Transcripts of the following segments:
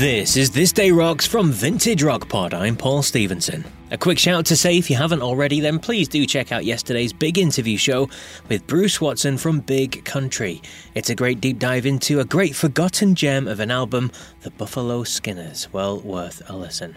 This is This Day Rocks from Vintage Rock Pod. I'm Paul Stevenson. A quick shout to say if you haven't already, then please do check out yesterday's big interview show with Bruce Watson from Big Country. It's a great deep dive into a great forgotten gem of an album, The Buffalo Skinners. Well worth a listen.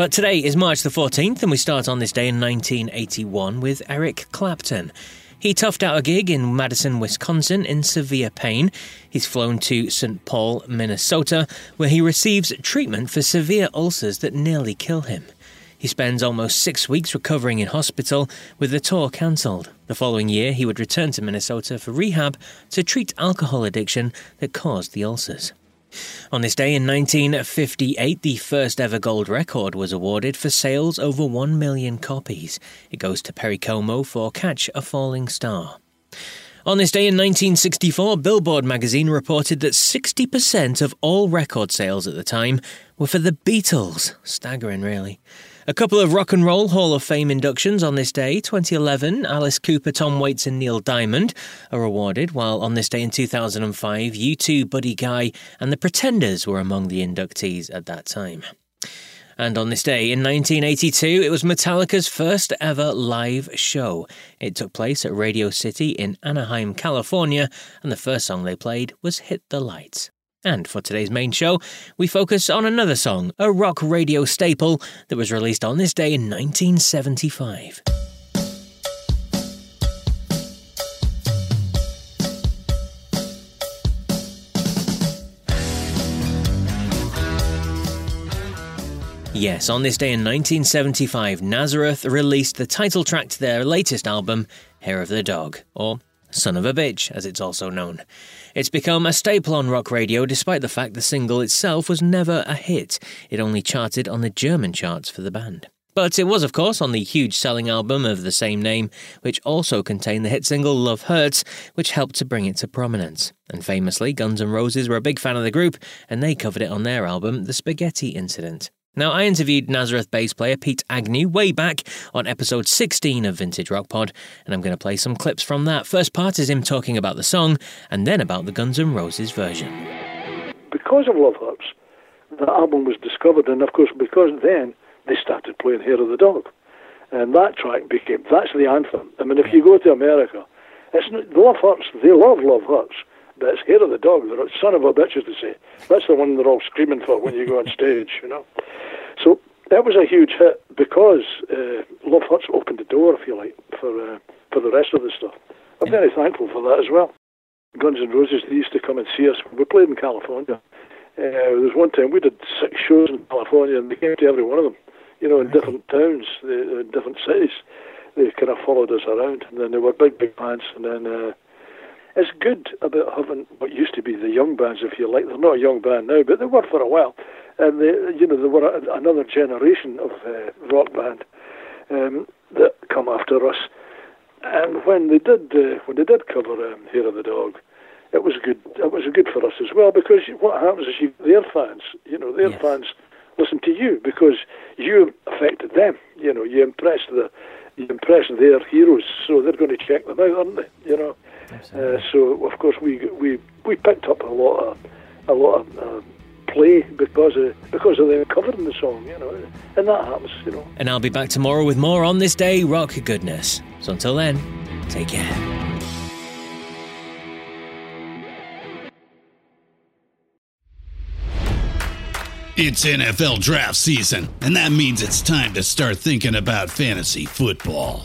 But today is March the 14th, and we start on this day in 1981 with Eric Clapton. He toughed out a gig in Madison, Wisconsin in severe pain. He's flown to St. Paul, Minnesota, where he receives treatment for severe ulcers that nearly kill him. He spends almost six weeks recovering in hospital, with the tour cancelled. The following year, he would return to Minnesota for rehab to treat alcohol addiction that caused the ulcers. On this day in 1958, the first ever gold record was awarded for sales over 1 million copies. It goes to Perry Como for Catch a Falling Star. On this day in 1964, Billboard magazine reported that 60% of all record sales at the time were for the Beatles. Staggering, really. A couple of Rock and Roll Hall of Fame inductions on this day. 2011, Alice Cooper, Tom Waits, and Neil Diamond are awarded, while on this day in 2005, U2, Buddy Guy, and The Pretenders were among the inductees at that time. And on this day in 1982, it was Metallica's first ever live show. It took place at Radio City in Anaheim, California, and the first song they played was Hit the Lights. And for today's main show, we focus on another song, a rock radio staple that was released on this day in 1975. Yes, on this day in 1975, Nazareth released the title track to their latest album, Hair of the Dog, or Son of a Bitch, as it's also known. It's become a staple on rock radio despite the fact the single itself was never a hit. It only charted on the German charts for the band. But it was, of course, on the huge selling album of the same name, which also contained the hit single Love Hurts, which helped to bring it to prominence. And famously, Guns N' Roses were a big fan of the group, and they covered it on their album, The Spaghetti Incident. Now, I interviewed Nazareth bass player Pete Agnew way back on episode 16 of Vintage Rock Pod, and I'm going to play some clips from that. First part is him talking about the song, and then about the Guns N' Roses version. Because of Love Hurts, the album was discovered, and of course, because then they started playing Hair of the Dog. And that track became, that's the anthem. I mean, if you go to America, it's Love Hurts, they love Love Hurts. But it's Hair of the Dog, the son of a bitch, as they say. That's the one they're all screaming for when you go on stage, you know. That was a huge hit because uh, Love Hurts opened the door, if you like, for uh, for the rest of the stuff. I'm very thankful for that as well. Guns N' Roses, they used to come and see us. We played in California. Uh, there was one time we did six shows in California, and they came to every one of them, you know, in different towns, in different cities. They kind of followed us around, and then there were big, big bands, and then uh, it's good about having what used to be the young bands, if you like. They're not a young band now, but they were for a while, and they, you know, they were a, another generation of uh, rock band um, that come after us. And when they did, uh, when they did cover um, Hair of the Dog, it was good. It was good for us as well because what happens is you, their fans, you know, their yes. fans listen to you because you affected them. You know, you impressed the, you impressed their heroes, so they're going to check them out, aren't they? You know, uh, so of course we we we picked up a lot of a lot of. Uh, play because of because of them covering the song, you know, and that happens, you know. And I'll be back tomorrow with more on this day rock goodness. So until then, take care. It's NFL draft season, and that means it's time to start thinking about fantasy football.